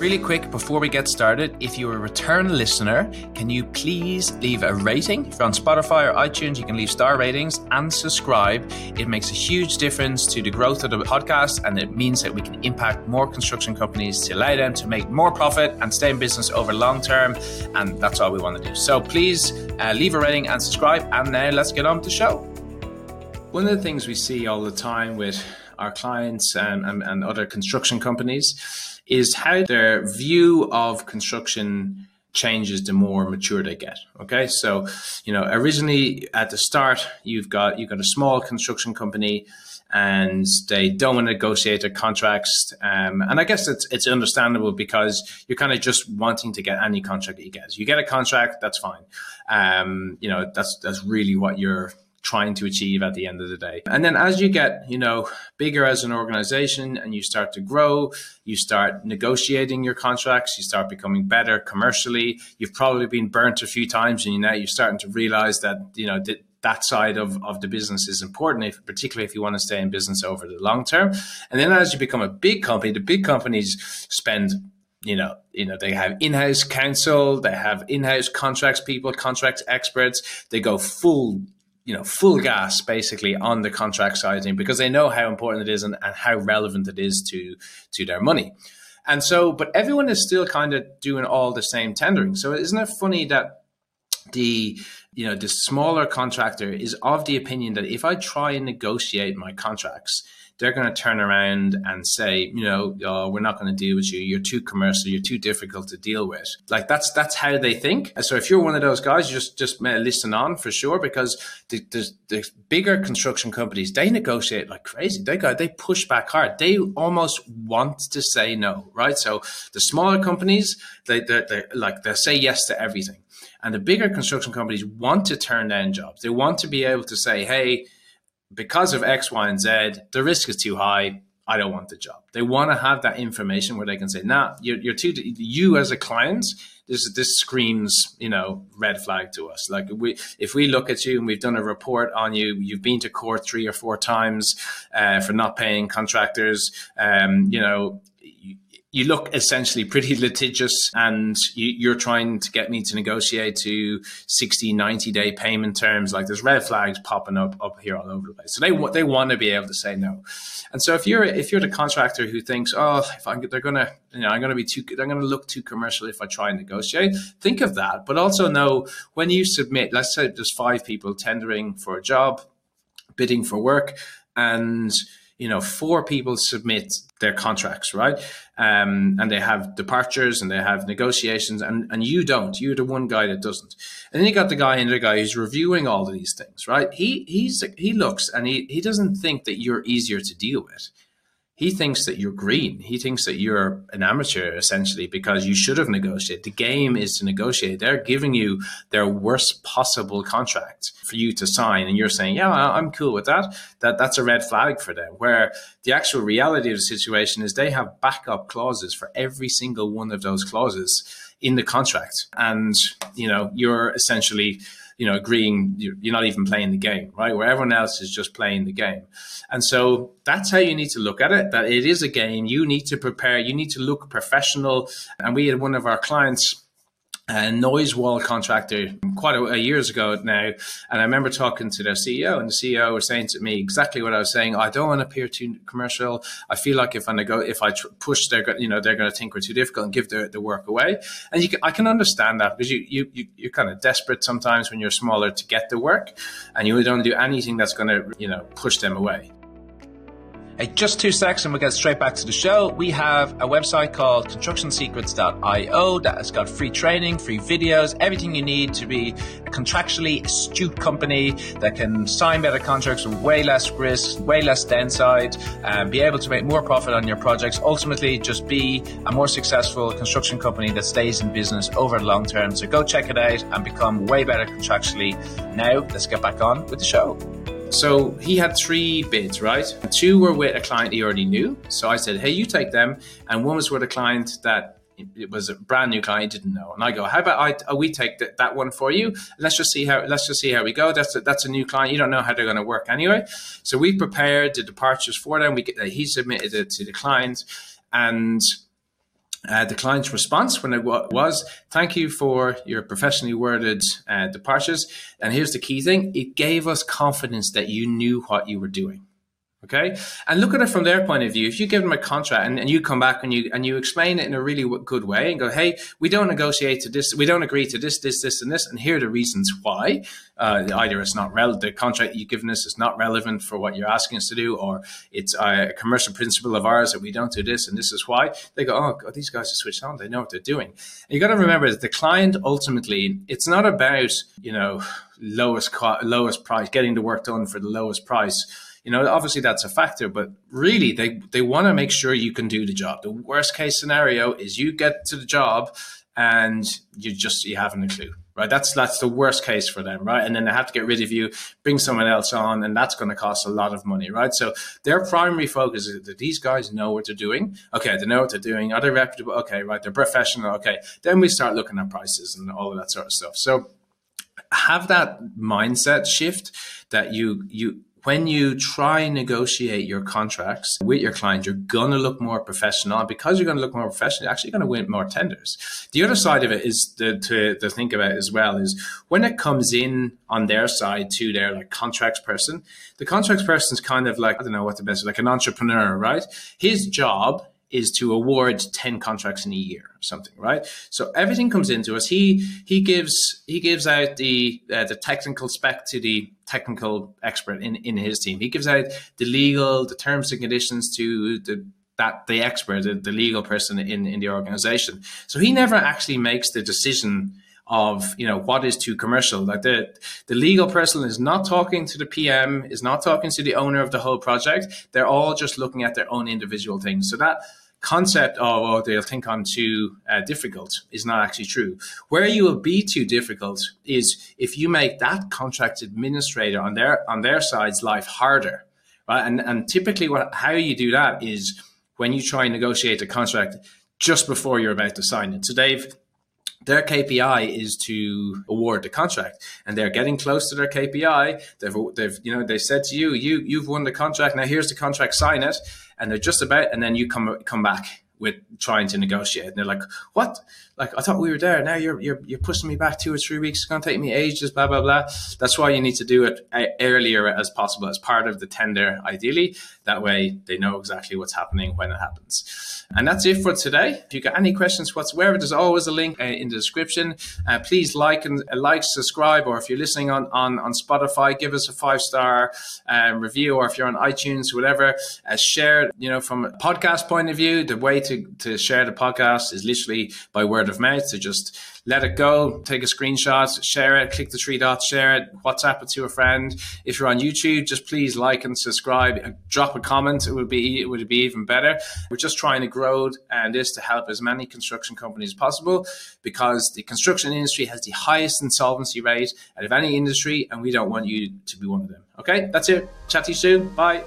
Really quick before we get started, if you're a return listener, can you please leave a rating? If you're on Spotify or iTunes, you can leave star ratings and subscribe. It makes a huge difference to the growth of the podcast and it means that we can impact more construction companies to allow them to make more profit and stay in business over long term. And that's all we want to do. So please uh, leave a rating and subscribe. And now let's get on with the show. One of the things we see all the time with our clients and, and, and other construction companies is how their view of construction changes the more mature they get. Okay, so you know originally at the start you've got you've got a small construction company and they don't want to negotiate their contracts. Um, and I guess it's it's understandable because you're kind of just wanting to get any contract that you get. You get a contract, that's fine. Um, you know that's that's really what you're trying to achieve at the end of the day. And then as you get, you know, bigger as an organization and you start to grow, you start negotiating your contracts, you start becoming better commercially. You've probably been burnt a few times and you now you're starting to realize that, you know, that that side of, of the business is important, if, particularly if you want to stay in business over the long term. And then as you become a big company, the big companies spend you know, you know, they have in-house counsel, they have in-house contracts people, contracts experts. They go full you know full gas basically on the contract sizing because they know how important it is and, and how relevant it is to to their money. And so but everyone is still kind of doing all the same tendering. So isn't it funny that the you know the smaller contractor is of the opinion that if i try and negotiate my contracts they're going to turn around and say, you know, oh, we're not going to deal with you. You're too commercial. You're too difficult to deal with. Like that's that's how they think. So if you're one of those guys, just just uh, listen on for sure because the, the, the bigger construction companies they negotiate like crazy. They go they push back hard. They almost want to say no, right? So the smaller companies they they, they like they say yes to everything. And the bigger construction companies want to turn down jobs. They want to be able to say, hey, because of X, Y, and Z, the risk is too high. I don't want the job. They want to have that information where they can say, "Nah, you're, you're too." You as a client, this this screams, you know, red flag to us. Like we, if we look at you and we've done a report on you, you've been to court three or four times uh, for not paying contractors. Um, you know, you look essentially pretty litigious and you, are trying to get me to negotiate to 60 90 day payment terms. Like there's red flags popping up up here all over the place. So they they want to be able to say no. And so if you're if you're the contractor who thinks oh if I'm, they're gonna you know i'm gonna be too they're gonna look too commercial if i try and negotiate think of that. But also know when you submit let's say there's five people tendering for a job bidding for work and you know, four people submit their contracts, right? Um, and they have departures and they have negotiations, and, and you don't. You're the one guy that doesn't. And then you got the guy and the guy who's reviewing all of these things, right? He he's he looks and he he doesn't think that you're easier to deal with he thinks that you're green. He thinks that you're an amateur essentially because you should have negotiated. The game is to negotiate. They're giving you their worst possible contract for you to sign, and you're saying, "Yeah, I'm cool with that." That that's a red flag for them. Where the actual reality of the situation is they have backup clauses for every single one of those clauses in the contract, and you know you're essentially you know, agreeing you're not even playing the game, right? Where everyone else is just playing the game. And so that's how you need to look at it, that it is a game. You need to prepare, you need to look professional. And we had one of our clients a noise wall contractor quite a, a, years ago now, and I remember talking to their CEO, and the CEO was saying to me exactly what I was saying. I don't want to appear too commercial. I feel like if I go, if I tr- push, they're you know they're going to think we're too difficult and give the, the work away. And you can, I can understand that because you you, you you're kind of desperate sometimes when you're smaller to get the work, and you don't do anything that's going to you know push them away. Just two seconds and we'll get straight back to the show. We have a website called constructionsecrets.io that has got free training, free videos, everything you need to be a contractually astute company that can sign better contracts with way less risk, way less downside, and be able to make more profit on your projects. Ultimately, just be a more successful construction company that stays in business over the long term. So go check it out and become way better contractually. Now, let's get back on with the show. So he had three bids, right? Two were with a client he already knew. So I said, hey, you take them. And one was with a client that it was a brand new client he didn't know. And i go how about i oh, we take th- that one for you? Let's just see how let's just see how we go. That's a, that's a new client. You don't know how they're going to work anyway. So we prepared the departures for them. We get, he submitted it to the client. And uh, the client's response when it was, thank you for your professionally worded uh, departures. And here's the key thing it gave us confidence that you knew what you were doing. Okay. And look at it from their point of view. If you give them a contract and, and you come back and you, and you explain it in a really good way and go, Hey, we don't negotiate to this. We don't agree to this, this, this, and this. And here are the reasons why. Uh, either it's not relevant, the contract you've given us is not relevant for what you're asking us to do, or it's a commercial principle of ours that we don't do this, and this is why. They go, oh, God, these guys are switched on. They know what they're doing. And you got to remember that the client ultimately, it's not about, you know, lowest, lowest price, getting the work done for the lowest price you know, obviously that's a factor, but really they, they want to make sure you can do the job. The worst case scenario is you get to the job and you just, you haven't a clue, right? That's, that's the worst case for them, right? And then they have to get rid of you, bring someone else on, and that's going to cost a lot of money, right? So their primary focus is that these guys know what they're doing. Okay. They know what they're doing. Are they reputable? Okay. Right. They're professional. Okay. Then we start looking at prices and all of that sort of stuff. So, have that mindset shift that you you when you try and negotiate your contracts with your client, you're going to look more professional. Because you're going to look more professional, you're actually going to win more tenders. The other side of it is to, to, to, think about as well is when it comes in on their side to their like contracts person, the contracts person is kind of like, I don't know what the best, like an entrepreneur, right? His job is to award 10 contracts in a year or something right? So everything comes into us. He he gives he gives out the uh, the technical spec to the technical expert in in his team. He gives out the legal the terms and conditions to the that the expert the, the legal person in in the organization. So he never actually makes the decision of you know what is too commercial like the the legal person is not talking to the pm is not talking to the owner of the whole project they're all just looking at their own individual things so that concept of oh they'll think I'm too uh, difficult is not actually true. Where you will be too difficult is if you make that contract administrator on their on their side's life harder, right? And and typically what how you do that is when you try and negotiate a contract just before you're about to sign it. So they've their KPI is to award the contract, and they're getting close to their KPI. They've, they've, you know, they said to you, you, you've won the contract. Now here's the contract, sign it, and they're just about, and then you come come back with trying to negotiate. And they're like, "What? Like I thought we were there. Now you're you're you're pushing me back two or three weeks. It's going to take me ages. Blah blah blah." That's why you need to do it earlier as possible, as part of the tender, ideally. That way, they know exactly what's happening when it happens. And that's it for today. If you got any questions whatsoever, there's always a link uh, in the description. Uh, please like and uh, like, subscribe, or if you're listening on on on Spotify, give us a five star um, review, or if you're on iTunes, whatever, uh, share. You know, from a podcast point of view, the way to to, to share the podcast is literally by word of mouth. So just let it go, take a screenshot, share it, click the three dots, share it, WhatsApp it to a friend. If you're on YouTube, just please like and subscribe, uh, drop a comment. It would be it would be even better. We're just trying to grow and this to help as many construction companies as possible because the construction industry has the highest insolvency rate out of any industry, and we don't want you to be one of them. Okay, that's it. Chat to you soon. Bye.